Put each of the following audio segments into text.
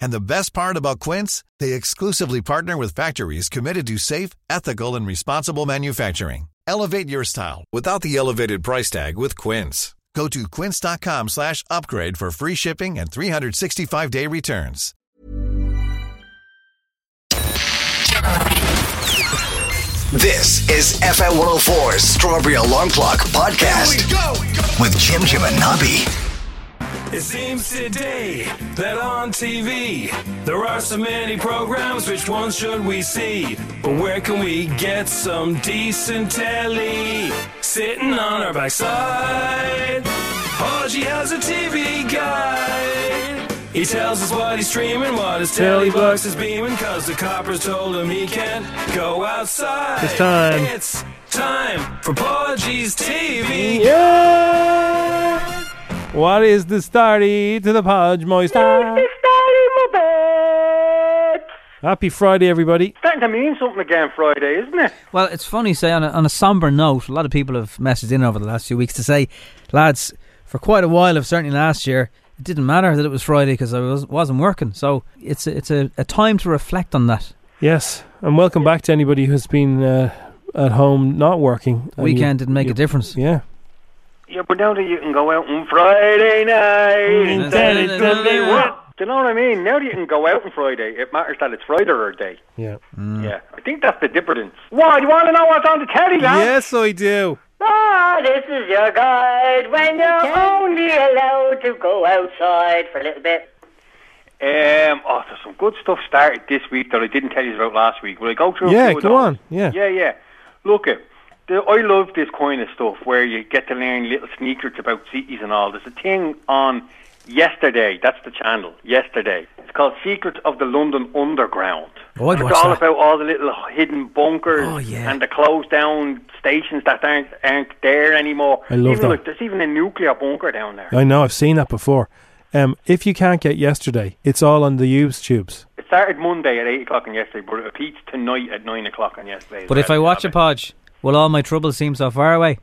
And the best part about Quince, they exclusively partner with factories committed to safe, ethical, and responsible manufacturing. Elevate your style without the elevated price tag with Quince. Go to quince.com slash upgrade for free shipping and 365-day returns. This is FM 104's Strawberry Alarm Clock Podcast with Jim Jim and Nobby. It seems today that on TV there are so many programs, which ones should we see? But where can we get some decent telly? Sitting on our backside, Podgy has a TV guide. He tells us what he's streaming, what his telly box is beaming, cause the coppers told him he can't go outside. It's time. It's time for Podgy's TV Yeah! What is the starty to the Podge Moister? Happy Friday, everybody. starting to mean something again Friday, isn't it? Well, it's funny, say, on a, on a somber note, a lot of people have messaged in over the last few weeks to say, lads, for quite a while, of certainly last year, it didn't matter that it was Friday because I was, wasn't working. So it's a, it's a, a time to reflect on that. Yes, and welcome back to anybody who's been uh, at home not working. Weekend you- didn't make you- a difference. Yeah. Yeah, but now that you can go out on Friday night, then it's Sunday what? Do you know what I mean? Now that you can go out on Friday, it matters that it's Friday or day. Yeah. Yeah, I think that's the difference. What? You want to know what's on the telly, lad? Yes, I do. Ah, this is your guide when you're only allowed to go outside for a little bit. Um, oh, there's some good stuff started this week that I didn't tell you about last week. Will I go through? a Yeah, few of go those? on. Yeah. Yeah, yeah. Look, it. The, I love this kind of stuff where you get to learn little sneakers about cities and all. There's a thing on yesterday. That's the channel. Yesterday. It's called Secrets of the London Underground. Oh, I'd it's watch all that. about all the little hidden bunkers Oh, yeah. and the closed down stations that aren't aren't there anymore. I love even that. Like, there's even a nuclear bunker down there. I know, I've seen that before. Um, if you can't get yesterday, it's all on the Ubes tubes. It started Monday at eight o'clock on yesterday, but it repeats tonight at nine o'clock on yesterday. But if. I watch a Podge, will all my troubles seem so far away?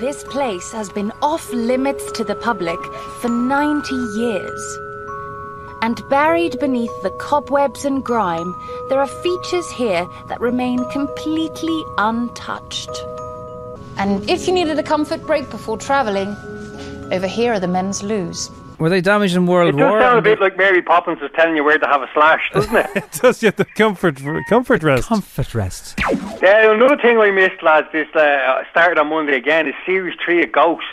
This place has been off limits to the public for 90 years. And buried beneath the cobwebs and grime, there are features here that remain completely untouched. And if you needed a comfort break before travelling, over here are the men's loos. Were they damaged in World War? It does War? sound a bit like Mary Poppins is telling you where to have a slash, doesn't it? It does get the comfort comfort rest. Comfort rest. yeah, another thing I missed, lads, this uh, started on Monday again, is Series 3 of Ghosts.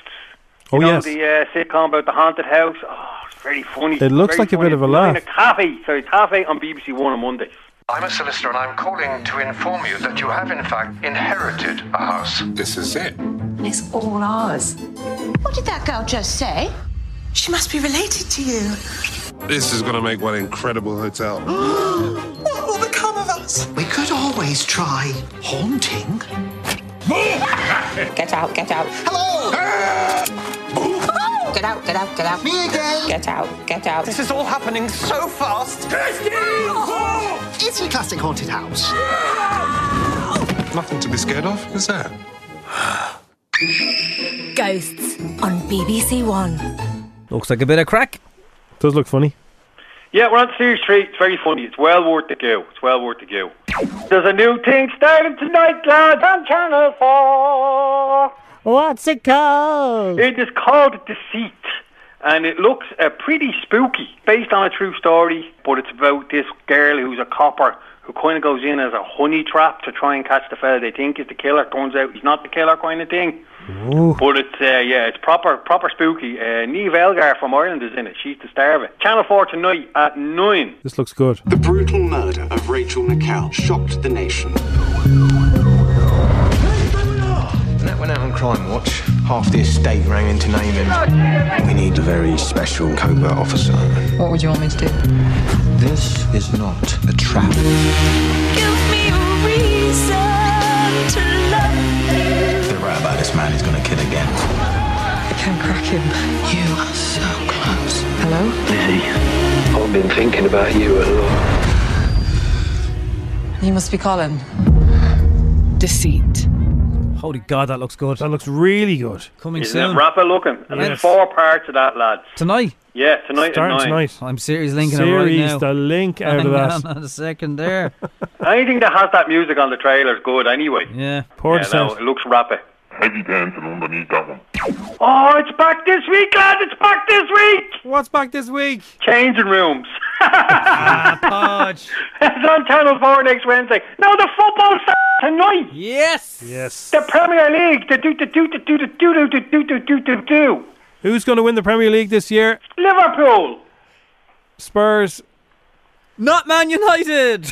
oh you know, yes. the uh, sitcom about the haunted house? Oh, it's very funny. It looks Very like a bit of a laugh. at half eight, so it's half on BBC One on Monday. I'm a solicitor and I'm calling to inform you that you have in fact inherited a house. This is it. And It's all ours. What did that girl just say? She must be related to you. This is going to make one incredible hotel. What will become of us? We could always try haunting. Get out, get out. Hello! Get out, get out, get out. Me again! Get out, get out. This is all happening so fast. It's your classic haunted house. Nothing to be scared of, is there? Ghosts on BBC One. Looks like a bit of crack. does look funny. Yeah, we're on Series 3. It's very funny. It's well worth the go. It's well worth the go. There's a new thing starting tonight, lads, on Channel 4. What's it called? It is called Deceit, and it looks uh, pretty spooky, based on a true story. But it's about this girl who's a copper who who kind of goes in as a honey trap to try and catch the fella they think is the killer. Turns out he's not the killer, kind of thing. But it's uh, yeah, it's proper proper spooky. Uh, Niamh Algar from Ireland is in it. She's the star of it. Channel Four tonight at nine. This looks good. The brutal murder of Rachel Nickell shocked the nation. When that went out on Crime Watch, half the estate rang in to name him. We need a very special covert officer. What would you want me to do? This is not a trap. They're right about this man. is gonna kill again. I can't crack him. You are so close. Hello? Lizzie, I've been thinking about you a lot. You must be Colin. Deceit. Holy God, that looks good. That looks really good. Coming Isn't soon. it rapid looking? And Yes. there's four parts of that, lads. Tonight. Yeah, tonight Starting at nine. tonight. I'm serious linking it right Series now. the link out of that. on a second there. Anything that has that music on the trailer is good anyway. Yeah. Poor yeah, no, it looks rapid. Heavy dancing underneath that one. Oh, it's back this week, lads! It's back this week! What's back this week? Changing rooms. ah, Podge. it's on Channel 4 next Wednesday. No, the football starts tonight! Yes! Yes. The Premier League! The do, the do, the do, the do, do, do, do, do, do, do, do. Who's going to win the Premier League this year? Liverpool! Spurs. Not Man United!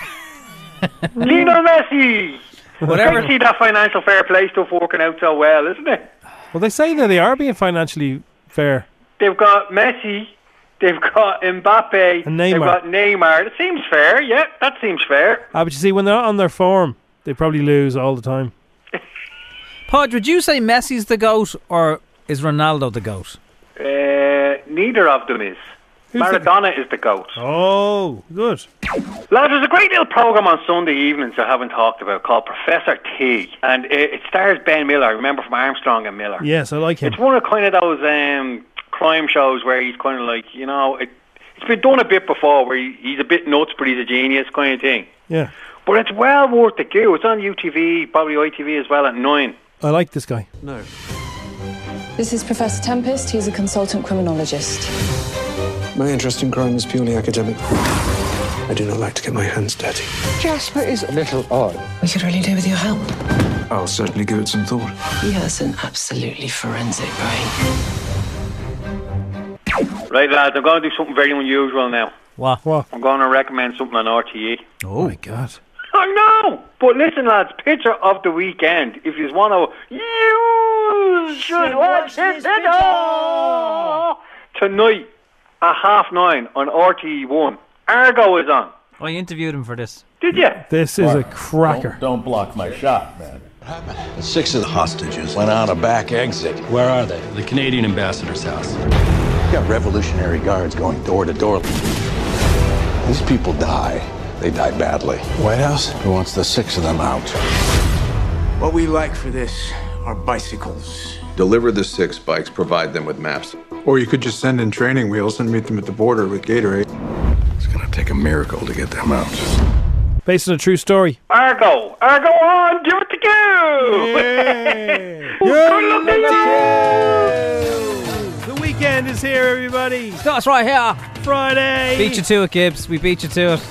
Lionel Messi! Whatever. I see that financial fair play stuff working out so well, isn't it? Well, they say that they are being financially fair. They've got Messi, they've got Mbappe, And they've got Neymar. It seems fair, yeah, that seems fair. Ah, but you see, when they're not on their form, they probably lose all the time. Podge, would you say Messi's the GOAT or is Ronaldo the GOAT? Uh, neither of them is. Who's the- Maradona is the GOAT. Oh, good. Lads, there's a great little programme on Sunday evenings I haven't talked about called Professor T. And it, it stars Ben Miller, remember from Armstrong and Miller. Yes, I like him. It's one of kind of those um, crime shows where he's kind of like, you know, it, it's been done a bit before where he, he's a bit nuts but he's a genius kind of thing. Yeah, But it's well worth the go. It's on UTV, probably ITV as well at 9. I like this guy. No. This is Professor Tempest. He's a consultant criminologist. My interest in crime is purely academic. I do not like to get my hands dirty. Jasper is a little odd. We could really do with your help. I'll certainly give it some thought. He has an absolutely forensic brain. Right, lads, I'm going to do something very unusual now. What? What? I'm going to recommend something on RTE. Oh. oh, my God. I know! But listen, lads, picture of the weekend. If you want to, you should watch this video! Tonight, at half nine on RTE1. Argo is on. Oh, I interviewed him for this. Did you? This is a cracker. Don't block my shot, man. Six of the hostages went out a back exit. Where are they? The Canadian ambassador's house. got Revolutionary Guards going door to door. These people die. They die badly. White House who wants the six of them out. What we like for this are bicycles. Deliver the six bikes, provide them with maps. Or you could just send in training wheels and meet them at the border with Gatorade. It's gonna take a miracle to get them out. Based on a true story. Argo! Argo on! Give it to go! Good luck to you! The weekend is here, everybody. That's right here. Friday. Beat you to it, Gibbs. We beat you to it.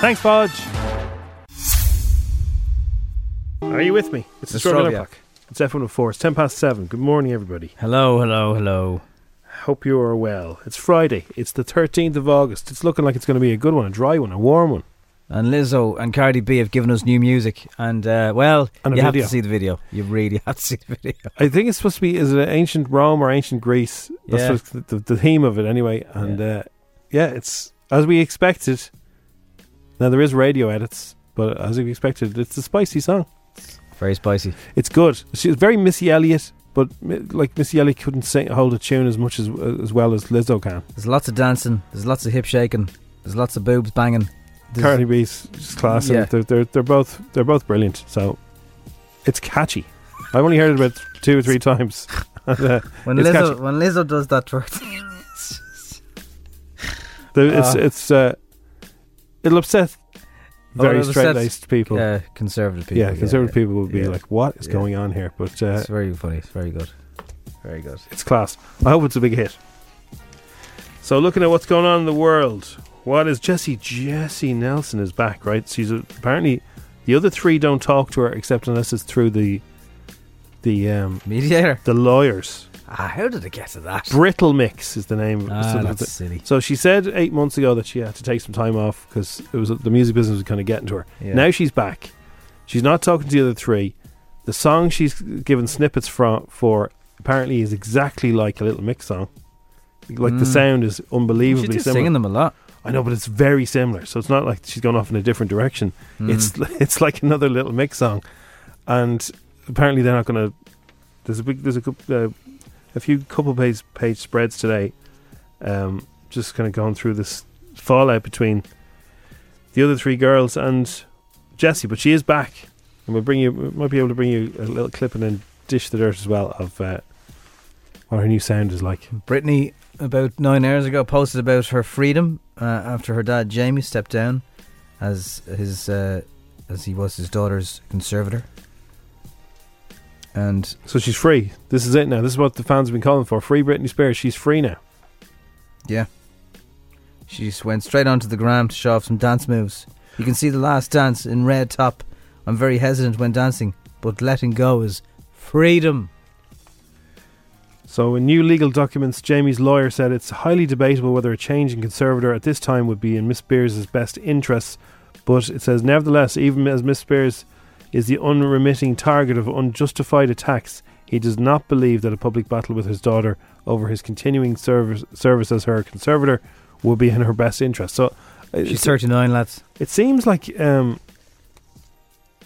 Thanks, Podge. Are you with me? It's the The Strawberry Strawberry Clock. It's F104. It's 10 past 7. Good morning, everybody. Hello, hello, hello. Hope you are well. It's Friday. It's the 13th of August. It's looking like it's going to be a good one, a dry one, a warm one. And Lizzo and Cardi B have given us new music. And, uh, well, And you have to see the video. You really have to see the video. I think it's supposed to be, is it ancient Rome or ancient Greece? That's Yeah. the, the theme of it, anyway. And yeah. Uh, yeah, it's as we expected. Now, there is radio edits, but as we expected, it's a spicy song. Very spicy. It's good. She's very Missy Elliott, but like Missy Elliott couldn't sing, hold a tune as much as as well as Lizzo can. There's lots of dancing. There's lots of hip shaking. There's lots of boobs banging. There's- Cardi B's just class. Yeah. They're, they're they're both they're both brilliant. So it's catchy. I've only heard it about two or three times. And, uh, When it's Lizzo, catchy. when Lizzo does that twerk, The- it's Ah. it's uh, it'll upset very straight laced people. uh, conservative people, Yeah, yeah, conservative yeah, people would be yeah, like, "What is yeah. going on here?" But uh, it's very funny. It's very good. Very good. It's class. I hope it's a big hit. So, looking at what's going on in the world, What is Jesy? Jesy Nelson is back, right? She's a, apparently the other three don't talk to her except unless it's through the the um, mediator, the lawyers. Ah, how did it get to that? Brittle Mix is the name. Ah, so, that's silly. So she said eight months ago that she had to take some time off because it was the music business was kind of getting to her. Yeah. Now she's back. She's not talking to the other three. The song she's given snippets from for apparently is exactly like a Little Mix song. Like the Mm. sound is unbelievably similar. singing them a lot. I know, but it's very similar. So it's not like she's gone off in a different direction. Mm. It's it's like another Little Mix song, and apparently they're not going to. There's a big there's a uh, a few couple page page spreads today, um, just kind of going through this fallout between the other three girls and Jesy, but she is back, and we'll bring you we might be able to bring you a little clip and then dish the dirt as well of uh, what her new sound is like. Britney, about nine hours ago, posted about her freedom uh, after her dad Jamie stepped down as his uh, as he was his daughter's conservator. And So she's free. This is it now. This is what the fans have been calling for. Free Britney Spears. She's free now. yeah, she just went straight onto the gram to show off some dance moves. You can see the last dance in red top. I'm very hesitant when dancing, but letting go is freedom. So, in new legal documents, Jamie's lawyer said it's highly debatable whether a change in conservator at this time would be in Miss Spears' best interests. But it says, nevertheless, even as Miss Spears is the unremitting target of unjustified attacks, he does not believe that a public battle with his daughter over his continuing service, service as her conservator would be in her best interest. So, uh, She's 39, lads. It seems like um,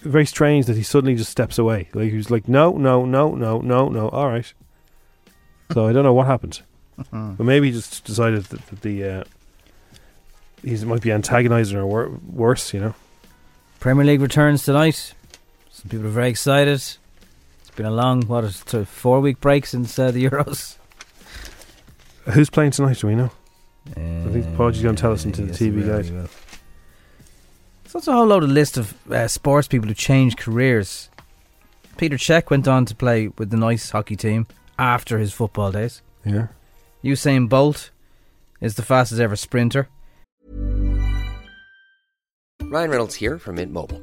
very strange that he suddenly just steps away. Like he was like, no, no, no, no, no, no. All right. So I don't know what happened, but maybe he just decided that, that the uh, he might be antagonising or wor- worse. You know. Premier League returns tonight. Some people are very excited. It's been a long, what is it, four week break since uh, the Euros. Who's playing tonight? Do we know? I think Podgy's going to tell us into the yes, TV will, guide. he. So that's a whole load of list of uh, sports people who changed careers. Peter Cech went on to play with the nice hockey team after his football days. Yeah. Usain Bolt is the fastest ever sprinter. Ryan Reynolds here from Mint Mobile.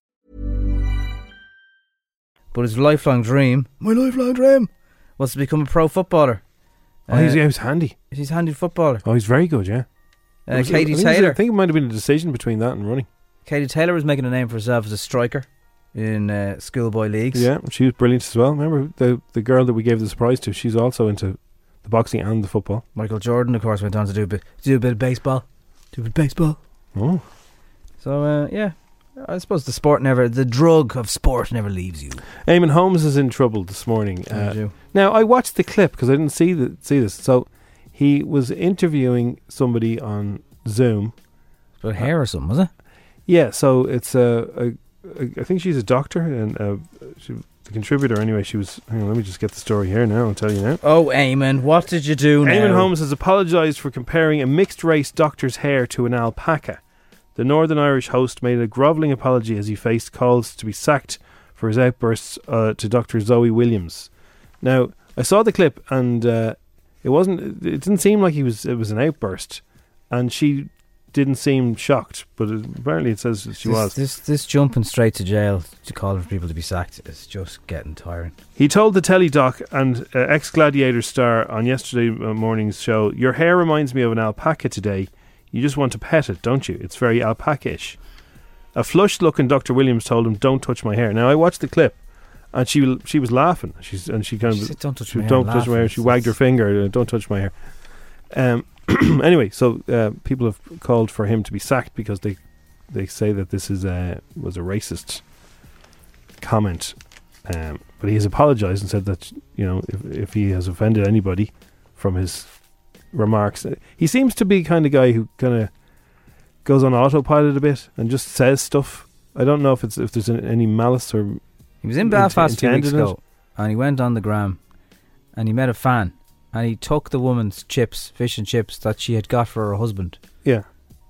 But his lifelong dream, my lifelong dream, was to become a pro footballer. Oh, he's, yeah, he's handy. He's handy footballer. Oh, he's very good. Yeah. Uh, was- Katie I think it was- Taylor. I think it might have been a decision between that and running. Katie Taylor was making a name for herself as a striker in uh, schoolboy leagues. Yeah, she was brilliant as well. Remember the the girl that we gave the surprise to? She's also into the boxing and the football. Michael Jordan, of course, went on to do a bit, do a bit of baseball. Do a bit of baseball. Oh. So, uh, yeah. I suppose the sport never, the drug of sport never leaves you. Eamonn Holmes is in trouble this morning. You? Now I watched the clip because I didn't see the, see this. So he was interviewing somebody on Zoom. But hair or something, was it? Yeah. So it's a, a, a I think she's a doctor and uh, she, the contributor anyway. She was. Hang on, let me just get the story here now. I'll tell you now. Oh, Eamonn, what did you do now? Holmes has apologised for comparing a mixed race doctor's hair to an alpaca. The Northern Irish host made a grovelling apology as he faced calls to be sacked for his outbursts uh, to Dr. Zoe Williams. Now, I saw the clip and uh, it wasn't. It didn't seem like he was. It was an outburst, and she didn't seem shocked. But it, apparently, it says she this, was. This this jumping straight to jail to call for people to be sacked is just getting tiring. He told the telly doc and uh, ex Gladiator star on yesterday uh, morning's show, "Your hair reminds me of an alpaca today. You just want to pet it, don't you? It's very alpaca-ish." A flushed-looking Dr. Williams told him, "Don't touch my hair." Now I watched the clip, and she she was laughing. She's and she kind She of said, "Don't touch she- my hair," Don't touch my hair. She wagged her finger. uh, Don't touch my hair. Um. anyway, so uh, people have called for him to be sacked because they they say that this is a was a racist comment. Um, but he has apologised and said that you know if if he has offended anybody from his remarks, he seems to be kind of guy who kind of goes on autopilot a bit and just says stuff. I don't know if it's if there's any malice or He was in int- Belfast two weeks ago, and he went on the gram, and he met a fan, and he took the woman's chips, fish and chips that she had got for her husband. Yeah.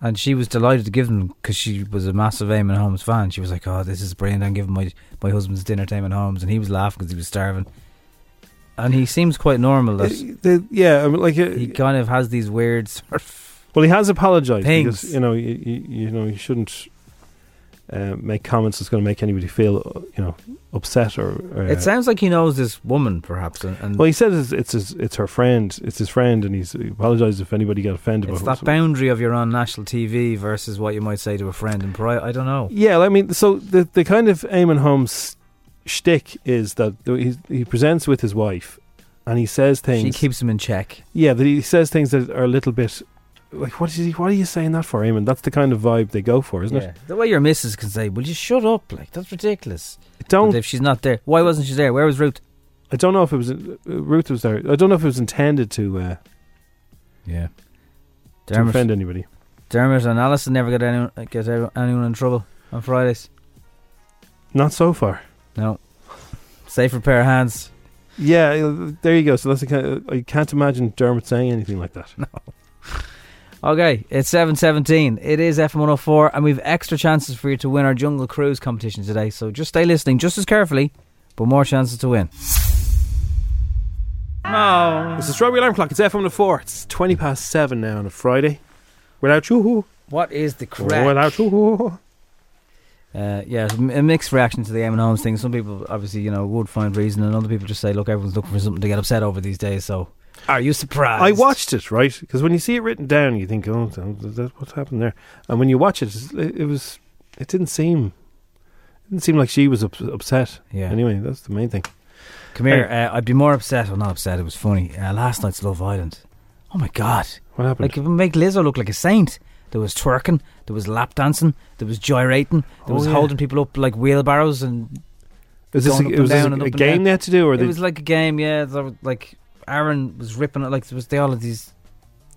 And she was delighted to give them because she was a massive Eamonn Holmes fan. She was like, "Oh, this is brilliant! I'm giving my my husband's dinner to Eamonn Holmes," and he was laughing because he was starving. And he seems quite normal. That Uh, the- yeah, I mean, like uh, he kind of has these weird sort of Well, he has apologised Things. because you know you, you, you know you shouldn't uh, make comments that's going to make anybody feel uh, you know upset or. or It sounds like he knows this woman, perhaps, and, and well, he says it's it's his, it's her friend, it's his friend, and he's he apologised if anybody got offended. it's that boundary of you're on national TV versus what you might say to a friend in private. I don't know. Yeah, I mean, so the the kind of Eamonn Holmes shtick is that he he presents with his wife, and he says things. She keeps him in check. Yeah, that he says things that are a little bit like what is he? What are you saying that for, Eamonn? That's the kind of vibe they go for, isn't Yeah. it? The way your missus can say, "Will you shut up?" Like that's ridiculous. Don't- But if she's not there, why wasn't she there? Where was Ruth? I don't know if it was uh, Ruth was there. I don't know if it was intended to. Uh, Yeah. to offend anybody. Dermot and Alison never get anyone get anyone in trouble on Fridays. Not so far. No. Safer pair of hands. Yeah, uh, there you go. So that's the kind of, I can't imagine Dermot saying anything like that. No. Okay, it's seven seventeen. It is FM one hundred four, and we've extra chances for you to win our Jungle Cruise competition today. So just stay listening, just as carefully, but more chances to win. No. It's the Strawberry Alarm Clock. It's FM to four. It's twenty past seven now on a Friday. Without you, What is the correct? without you. Uh, yeah, it's a mixed reaction to the Eamonn Holmes thing. Some people obviously, you know, would find reason, and other people just say, "Look, everyone's looking for something to get upset over these days." So, are you surprised? I watched it right because when you see it written down, you think, "Oh, th- th- what happened there?" And when you watch it, it, was, it didn't seem, it didn't seem like she was ups- upset. Yeah. Anyway, that's the main thing. Come here. Uh, I'd be more upset. Well, not upset. It was funny. Uh, last night's Love Island. Oh my god! What happened? Like make Lizzo look like a saint. There was twerking. There was lap dancing. There was gyrating. There Oh, was yeah. holding people up like wheelbarrows and. Was this a- was this a- a game they had to do, or it was like a game? Yeah, there was, like Aaron was ripping it. Like there was they all had these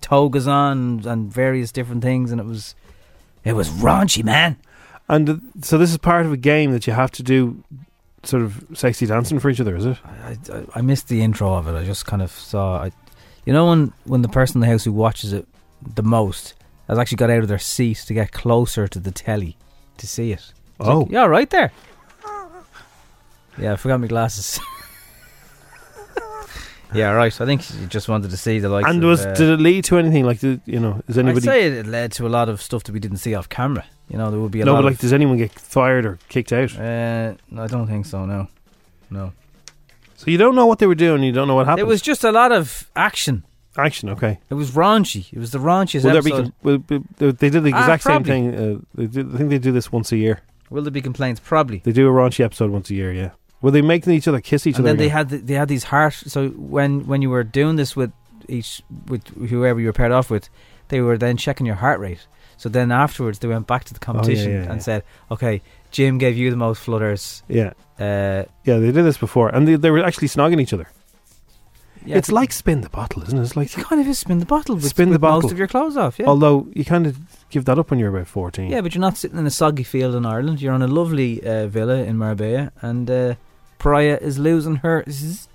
togas on and, and various different things, and it was it was raunchy, man. And uh, so this is part of a game that you have to do, sort of sexy dancing for each other, is it? I, I, I missed the intro of it. I just kind of saw. I, you know when when the person in the house who watches it the most has actually got out of their seat to get closer to the telly to see it. It's Oh. like, yeah, right there. Yeah, I forgot my glasses. yeah, right. I think you just wanted to see the likes. and of, was uh, did it lead to anything? Like, did, you know, is I'd anybody? say it led to a lot of stuff that we didn't see off camera. You know, there would be a no, lot. but like, of, does anyone get fired or kicked out? uh, I don't think so. No, no. So you don't know what they were doing. You don't know what happened. It was just a lot of action. Action. Okay. It was raunchy. It was the raunchiest Will there be will, they did the Ah, exact same thing. Uh, they do, I think they do this once a year. Will there be complaints? Probably. They do a raunchy episode once a year. Yeah. Were they making each other kiss each and other? then they had the, they had these heart. So when when you were doing this with each with whoever you were paired off with, they were then checking your heart rate. So then afterwards they went back to the competition Oh, yeah, yeah. and said, "Okay, Jim gave you the most flutters." Yeah. Uh, yeah, they did this before, and they, they were actually snogging each other. Yeah, it's like spin the bottle, isn't it? It's like it kind of spin the bottle. With, spin the with bottle. Most of your clothes off. Yeah. Although you kind of give that up when you're about fourteen. yeah, but you're not sitting in a soggy field in Ireland. You're on a lovely uh, villa in Marbella, and uh, Priya is losing her. zzz,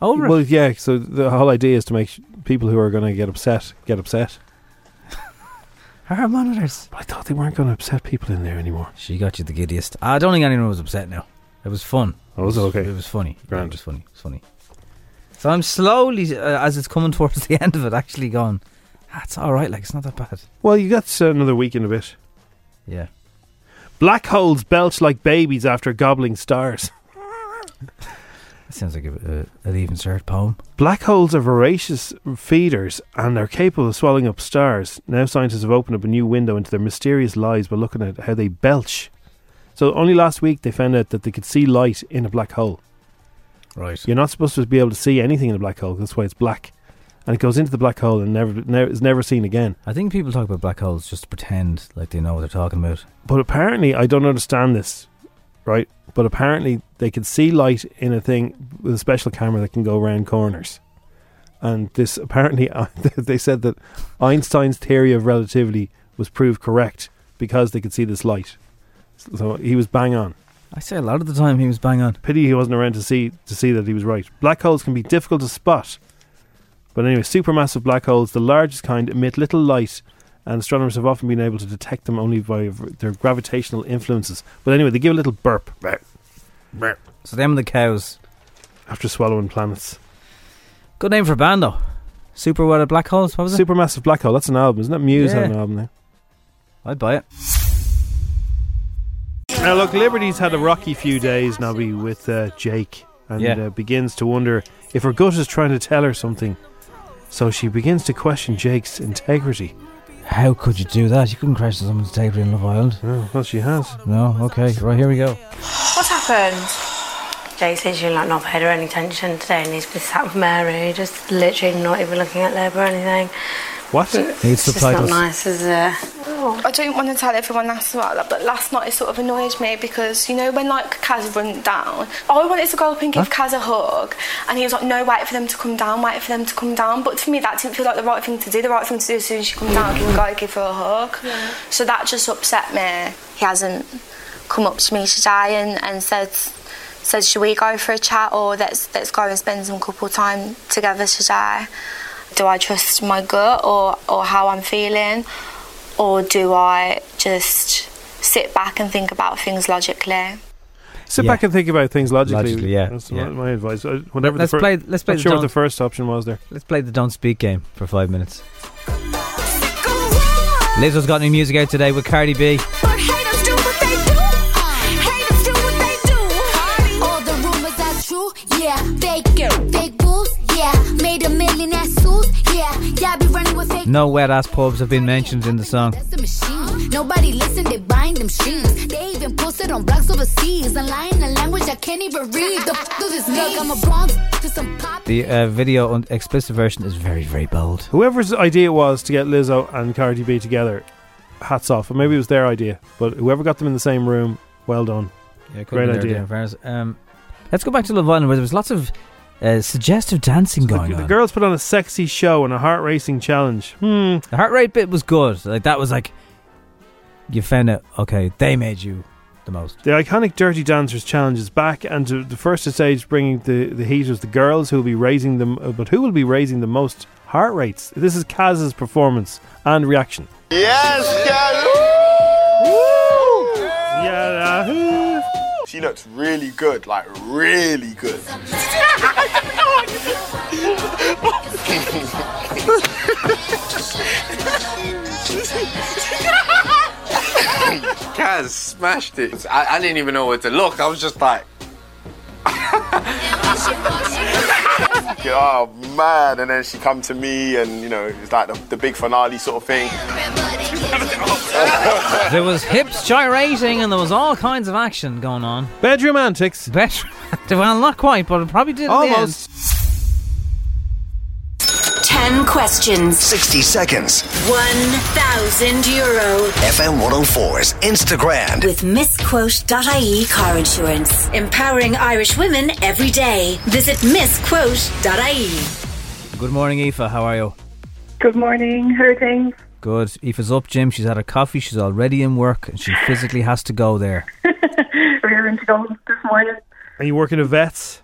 Over. Well, yeah. So the whole idea is to make sh- people who are going to get upset get upset. Heart monitors. But I thought they weren't going to upset people in there anymore. She got you the giddiest. I don't think anyone was upset now. It was fun. Oh, was it okay? It was funny. Grand. It was funny. It was funny. So I'm slowly, uh, as it's coming towards the end of it, actually going, that's all right. Like it's not that bad. Well, you got another week in a bit. Yeah. Black holes belch like babies after gobbling stars. That sounds like a, a, an even start poem. Black holes are voracious feeders and are capable of swallowing up stars. Now scientists have opened up a new window into their mysterious lives by looking at how they belch. So only last week they found out that they could see light in a black hole. Right. You're not supposed to be able to see anything in a black hole. That's why it's black, and it goes into the black hole and never, never is never seen again. I think people talk about black holes just to pretend like they know what they're talking about. But apparently, I don't understand this, right? But apparently, they can see light in a thing with a special camera that can go around corners. And this apparently, uh, they said that Einstein's theory of relativity was proved correct because they could see this light. So he was bang on. I say a lot of the time he was bang on. Pity he wasn't around to see to see that he was right. Black holes can be difficult to spot, but anyway, supermassive black holes, the largest kind, emit little light, and astronomers have often been able to detect them only by their gravitational influences. But anyway, they give a little burp So them and the cows. after swallowing planets. Good name for a band though. Super what black holes? What was it? Supermassive black hole. That's an album, isn't it? Muse Yeah. an album there. I'd buy it. Now, look, Liberty's had a rocky few days, Nobby, with uh, Jake, and Yeah. uh, begins to wonder if her gut is trying to tell her something. So she begins to question Jake's integrity. How could you do that? You couldn't crash someone's integrity in Love Island. Oh, well, she has. No, okay, right here we go. What's happened? Jake says you're like not paid her any attention today and he's been sat with Mary, just literally not even looking at Labour or anything. What? Needs It's just not nice, is it? I don't want to tell everyone that's well, like, but last night it sort of annoyed me because you know when like Kaz went down, I wanted to go up and give Kaz a hug, and he was like, "No, wait for them to come down, wait for them to come down." But for me, that didn't feel like the right thing to do. The right thing to do as soon as she come down, give go give her a hug. So that just upset me. He hasn't come up to me today and, and said said should we go for a chat or let's let's go and spend some couple time together today. Do I trust my gut or, or how I'm feeling? Or do I just sit back and think about things logically? Sit Yeah. back and think about things logically. Logically, yeah, That's yeah. my- my advice. Uh, Whatever Let's the fir- play- let's play Not the sure what the first option was there. Let's play the Don't Speak game for five minutes. Lizzo's got new music out today with Cardi B. All the rumors are true, yeah. Fake, fake bulls, yeah. Made a million No wet ass pubs have been mentioned in the song. The machine. Nobody listen, they buying them streams. They even posted on blogs overseas. And lying in a language I can't even read. The f does this? Look, I'm a bronze to some pop. The uh, video and explicit version is very, very bold. Whoever's idea it was to get Lizzo and Cardi B together, hats off. Or maybe it was their idea, but whoever got them in the same room, well done. Yeah, Great been their idea. Um, let's go back to Love Island where there was lots of uh, suggestive dancing going The on. The girls put on a sexy show and a heart racing challenge. Hmm. The heart rate bit was good. Like that was like you found out. Okay, they made you the most. The iconic Dirty Dancers challenge is back, and to the first stage bringing the, the heat was the girls who will be raising them. uh, But who will be raising the most heart rates? This is Kaz's performance and reaction. Yes, Woo! Yeah, She looks really good, like really good. Kaz smashed it. I, I didn't even know where to look. I was just like, oh man! And then she come to me, and you know, it's like the, the big finale sort of thing. There was hips gyrating and there was all kinds of action going on. Bedroom antics. Bedroom. well, not quite, but it probably did. Almost. 10 questions. 60 seconds. 1,000 euro. FM 104's Instagram. With misquote.ie car insurance. Empowering Irish women every day. Visit misquote.ie. Good morning, Aoife. How are you? Good morning. How are things? Good. Aoife's up, Jim. She's had her coffee. She's already in work, and she physically has to go there. We're in to go this morning. Are you working at vets?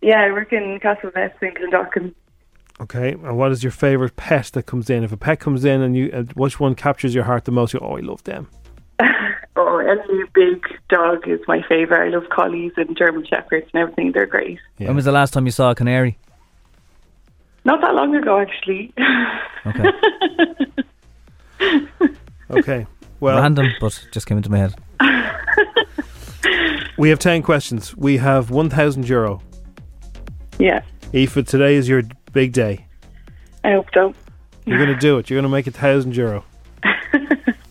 Yeah, I work in Castle Vets in Clondalkin. Okay, and what is your favourite pet that comes in? If a pet comes in and you, uh, which one captures your heart the most? You oh, I love them. Oh, any big dog is my favourite. I love collies and German shepherds and everything. They're great. When was the last time you saw a canary? Not that long ago, actually. Okay. Okay, well, Random, but just came into my head. we have ten questions. We have one thousand euro. yeah, Aoife, today is your big day. I hope so. You're going to do it. You're going to make a thousand euro.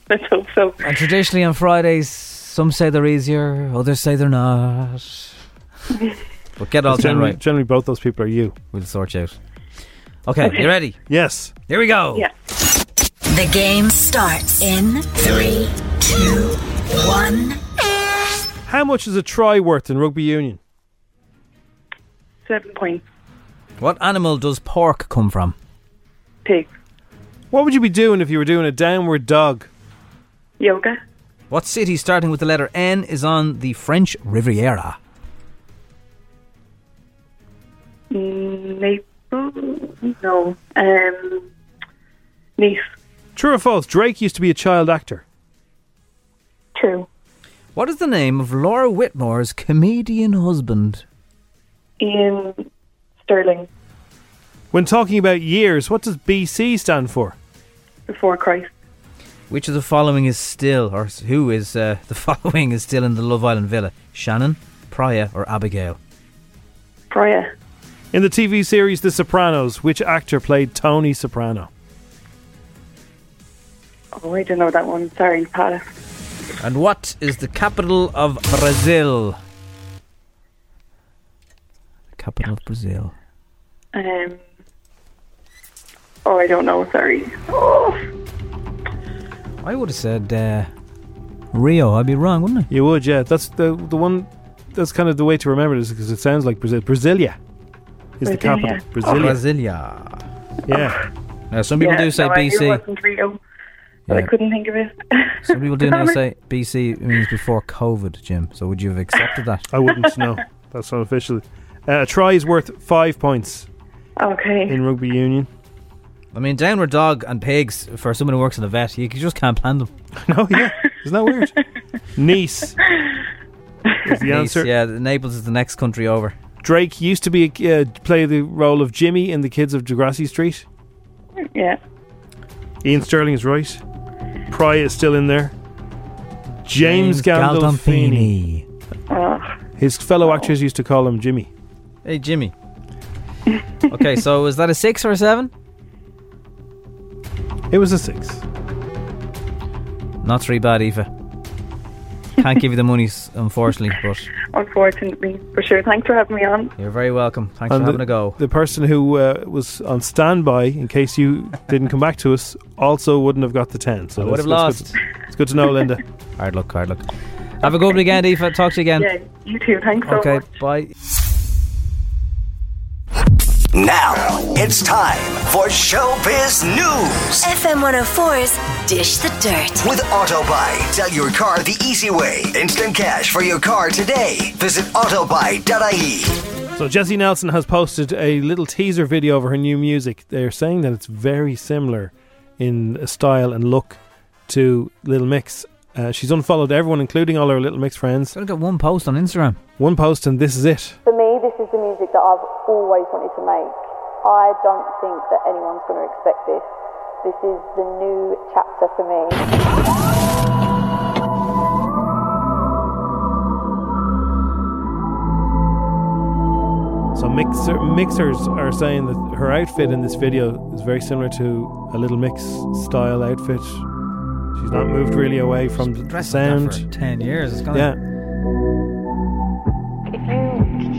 Let's hope so. And traditionally on Fridays, some say they're easier, others say they're not. but get all generally, right. generally, both those people are you. We'll sort you out. Okay, you ready? Yes. Here we go. Yeah. The game starts in three, two, one. How much is a try worth in rugby union? Seven points. What animal does pork come from? Pig. What would you be doing if you were doing a downward dog? Yoga. What city starting with the letter N is on the French Riviera? Naples. No. Um, Nice. True or false? Drake used to be a child actor. True. What is the name of Laura Whitmore's comedian husband? Iain Stirling. When talking about years, what does BC stand for? Before Christ. Which of the following is still, or who is uh, the following is still in the Love Island villa? Shannon, Priya, or Abigail? Priya. In the TV series The Sopranos, which actor played Tony Soprano? Oh, I don't know that one. Sorry, pass. And what is the capital of Brazil? The capital of Brazil. Um. Oh, I don't know. Sorry. Oh, I would have said uh, Rio. I'd be wrong, wouldn't I? You would, yeah. That's the the one. That's kind of the way to remember this because it sounds like Brazil. Brasilia is the capital. Brasilia. Brasilia. Yeah. Now, some people yeah, do say no, I BC. wasn't Rio, but I couldn't think of it. Some people do now say BC means before COVID, Jim. So would you have accepted that? I wouldn't know. That's unofficial. Uh, a try is worth five points Okay. in rugby union. I mean, downward dog and pigs for someone who works in a vet, you just can't plan them. no, yeah. Isn't that weird? Nice is the Nice, answer. Yeah, Naples is the next country over. Drake used to be uh, play the role of Jimmy in The Kids of Degrassi Street. Yeah. Iain Stirling is right. Pry is still in there. James, Gandolfini. Oh, His fellow actors used to call him Jimmy. Hey, Jimmy. Okay, so is that a six or a seven? It was a six. Not three bad, Aoife. Can't give you the money, s- unfortunately, but unfortunately, for sure. Thanks for having me on. you're very welcome. Thanks And for the, having a go. The person who uh, was on standby in case you didn't come back to us also wouldn't have got the 10. So I would that's- have that's lost. Good. It's good to know, Linda. Hard luck, hard luck. Have a good weekend, Aoife. Talk to you again. Yeah, you too. Thanks so okay, much. bye. Now it's time for Showbiz News FM 104's Dish the Dirt. with Autobuy. Sell your car the easy way. Instant cash for your car today. Visit autobuy.ie. So Jesy Nelson has posted a little teaser video of her new music. They're saying that it's very similar in style and look to Little Mix. Uh, she's unfollowed everyone, including all her Little Mix friends. I've got one post on Instagram. One post, and this is it. For me, this is the music that I've always wanted to make. I don't think that anyone's going to expect this. This is the new chapter for me. So mixer, mixers are saying that her outfit in this video is very similar to a Little Mix style outfit. She's not moved really away from the Dressed like that sound. for 10 years. It's gonna, Yeah. If you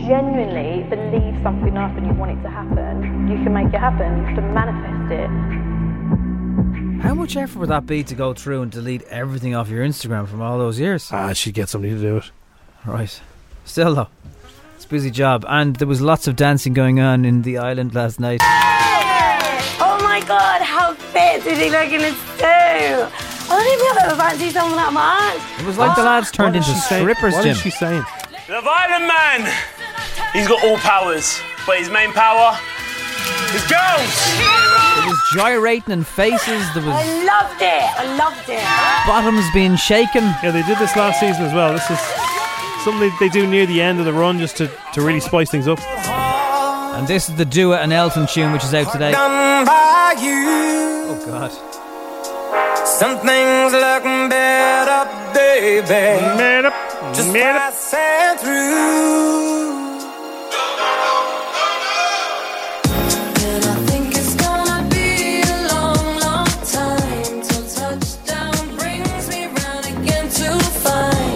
genuinely believe something up and you want it to happen, you can make it happen. You have to manifest it. How much effort would that be to go through and delete everything off your Instagram from all those years? Ah, she'd get somebody to do it. Right. Still though, it's a busy job, and there was lots of dancing going on in the island last night. Oh my god, how fit did he look in his suit? I don't even ever fancy someone that much. It was like the lads turned into strippers, What Jim. is she saying? The Violent Man! He's got all powers, but his main power is girls. There was gyrating in faces. There was I loved it. I loved it. bottoms being shaken. Yeah, they did this last season as well. This is something they, they do near the end of the run just to, to really spice things up. And this is the Dua and Elton tune, which is out today. Done by you. Oh God. Some things look better, baby. Just passing through.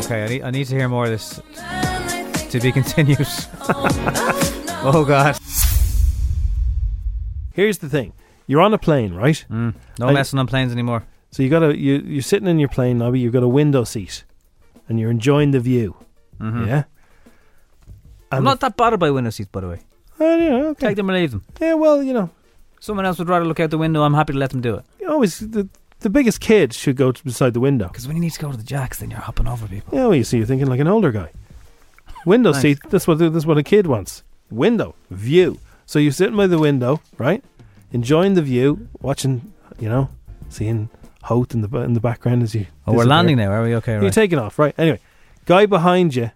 Okay, I need, I need to hear more of this. To be continued. oh God. Here's the thing: you're on a plane, right? Mm, no And- messing on planes anymore. So you got a you you're sitting in your plane, Nobby. You've got a window seat, and you're enjoying the view. Mm-hmm. Yeah. I'm not that bothered by window seats, by the way. Oh, yeah, okay. Take them or leave them. Yeah, well, you know, Someone else would rather look out the window. I'm happy to let them do it. always the the biggest kid should go to beside the window. Because when you need to go to the jacks, then you're hopping over people. Yeah, well, you see, you're thinking like an older guy. Window Nice. seat. That's what that's what a kid wants. Window view. So you're sitting by the window, right? Enjoying the view, watching, you know, seeing Howth in the ba- in the background as you. Oh, we're disappear. landing now. Are we okay? You're Right. taking off, right? Anyway, guy behind you.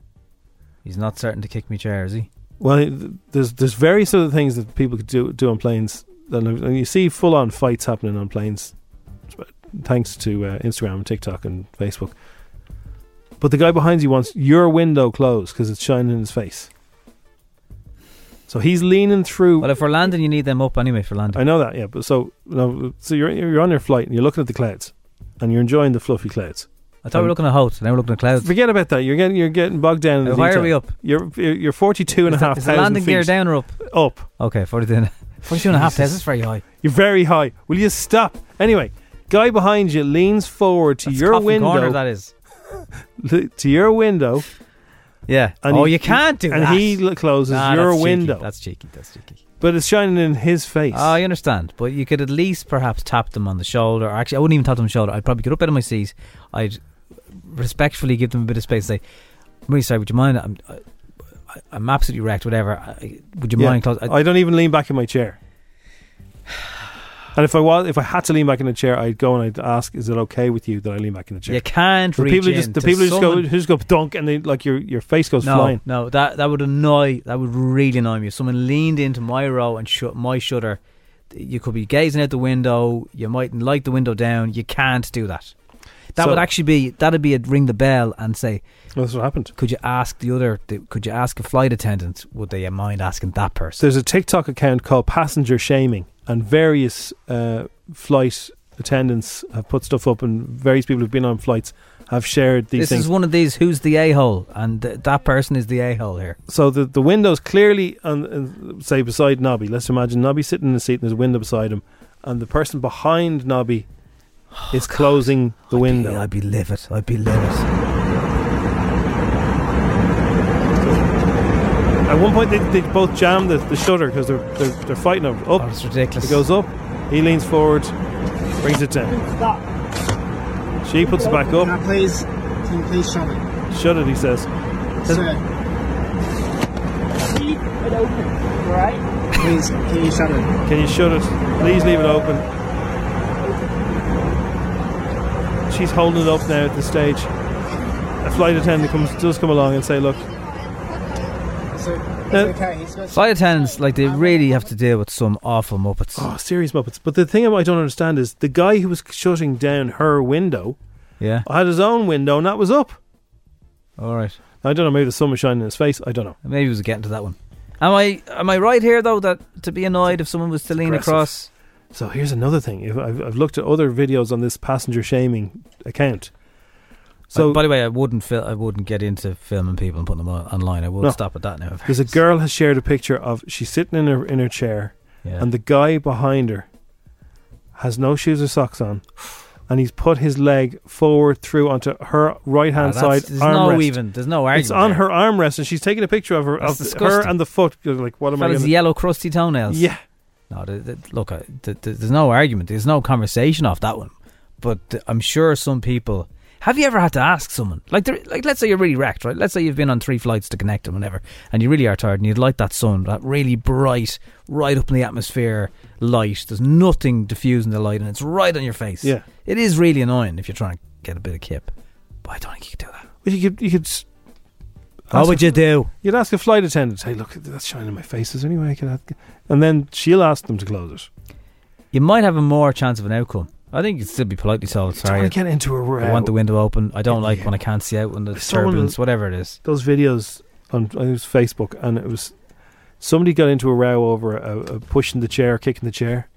He's not certain to kick me chair, is he? Well, th- there's there's various other things that people could do do on planes, and and uh, you see full on fights happening on planes, thanks to uh, Instagram and TikTok and Facebook. But the guy behind you wants your window closed because it's shining in his face. So he's leaning through. Well, if we're landing, you need them up anyway for landing. I know that, yeah. But so no, so you're you're on your flight and you're looking at the clouds, and you're enjoying the fluffy clouds. I thought we were looking at Howth. Now we're looking at clouds. Forget about that. You're getting you're getting bogged down. In the How high are we up? You're you're you're 42 and a Is the- half is the thousand landing gear feet. down or up? Up. Okay, 42 and, 42 and a half. Jesus. That's very high. You're very high. Will you stop? Anyway, guy behind you leans forward to your Coffin window. corner, that is. to your window. Yeah. And oh, he- you can't do and that. he l- closes Nah, your that's cheeky. window. That's cheeky. That's cheeky. But it's shining in his face. Oh, I understand, but you could at least perhaps tap them on the shoulder. Or actually, I wouldn't even tap them on the shoulder. I'd probably get up out of my seat. I'd respectfully give them a bit of space. Say, "I'm really sorry. Would you mind? I'm, I, I'm absolutely wrecked. Whatever. I, would you Yeah. mind? Close? I, don't even lean back in my chair. And if I was, if I had to lean back in the chair, I'd go and I'd ask, "Is it okay with you that I lean back in the chair?" You can't The reach people who in just the people who just go who just go dunk and they like your your face goes no, flying. no, that that would annoy. That would really annoy me. If someone leaned into my row and shut my shutter, you could be gazing out the window. You mightn't like the window down. You can't do that. That So- would actually be that'd be a ring the bell and say, Well, that's what happened. Could you ask the other? the- Could you ask a flight attendant? Would they mind asking that person? There's a TikTok account called Passenger Shaming, and various uh, flight attendants have put stuff up, and various people who've been on flights have shared these this things. is one of these. Who's the a hole? And th- that person is the a hole here. so the the window's clearly on, uh, say beside Nobby. Let's imagine Nobby sitting in the seat, and there's a window beside him, and the person behind Nobby is closing the window. I'd be livid. I'd be livid. At one point, they, they both jam the, the shutter because they're, they're they're fighting over. Up, Oh, it's ridiculous. It goes up. He leans forward, brings it down. Stop. She puts it back up. Can I please, can you please shut it? Shut it, he says. Sir. Keep it open, alright? Please, can you shut it? Can you shut it? Please leave it open. She's holding it up now at the stage. A flight attendant comes does come along and say, "Look, So, it's okay, he's got Flight attendants, like they really have to deal with some awful muppets. oh, serious muppets." But the thing I don't understand is the guy who was shutting down her window Yeah. had his own window and that was up. All right. I don't know. Maybe the sun was shining in his face. I don't know. Maybe he was getting to that one. Am I am I right here though that to be annoyed if someone was to lean aggressive. across? So here's another thing. I've, I've looked at other videos on this passenger shaming account. So by the way, I wouldn't fil- I wouldn't get into filming people and putting them online. I would No. stop at that now. There's a girl has shared a picture of she's sitting in her in her chair, Yeah. and the guy behind her has no shoes or socks on, and he's put his leg forward through onto her right hand Ah, side there's no even- there's no argument It's on there. her armrest, and she's taking a picture of her That's of her and the foot. You're like, what am I? Fella's Gonna? yellow crusty toenails. Yeah. No, th th look, I- th th there's no argument. There's no conversation off that one. But I'm sure some people Have you ever had to ask someone, like, like, let's say you're really wrecked, right? Let's say you've been on three flights to connect and whatever, and you really are tired, and you'd like that sun, that really bright, right up in the atmosphere light. There's nothing diffusing the light, and it's right on your face. Yeah. it is really annoying if you're trying to get a bit of kip. But I don't think you could do that. Well, you could, you could. s- What would you do? You'd ask a flight attendant, "Hey, look, that's shining in my face. Is there any way I can?" Have, and then she'll ask them to close it. You might have a more chance of an outcome. I think you'd still be politely told, sorry. wanna get into a row. I want the window open. I don't like when I can't see out when the Someone- disturbance, whatever it is. Those videos on I think it was Facebook, and it was somebody got into a row over a, a pushing the chair, kicking the chair,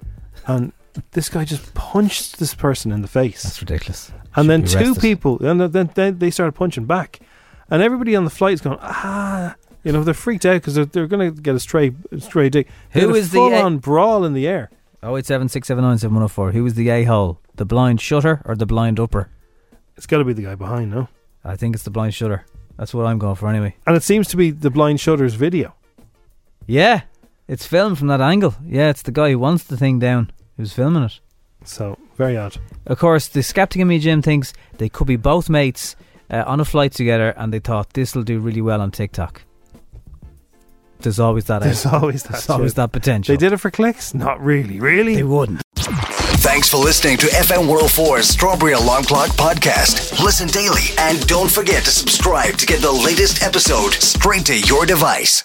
and this guy just punched this person in the face. That's ridiculous. And Should then be two arrested. people, and then, then they started punching back, and everybody on the flight is going, ah, you know, they're freaked out because they're, they're going to get a stray stray dick. They Who had a is the full-on brawl in the air? Oh eight seven six seven nine seven one zero four. Who was the a hole? The blind shutter or the blind upper? It's got to be the guy behind, no? I think it's the blind shutter. That's what I'm going for anyway. And it seems to be the blind shutters video. Yeah, it's filmed from that angle. Yeah, it's the guy who wants the thing down who's filming it. So very odd. Of course, the skeptic in me, Jim, thinks they could be both mates uh, on a flight together, and they thought this will do really well on TikTok. There's always that. There's out- always that. There's always that potential. They did it for clicks? Not really. Really? They wouldn't. Thanks for listening to FM 104's Strawberry Alarm Clock podcast. Listen daily and don't forget to subscribe to get the latest episode straight to your device.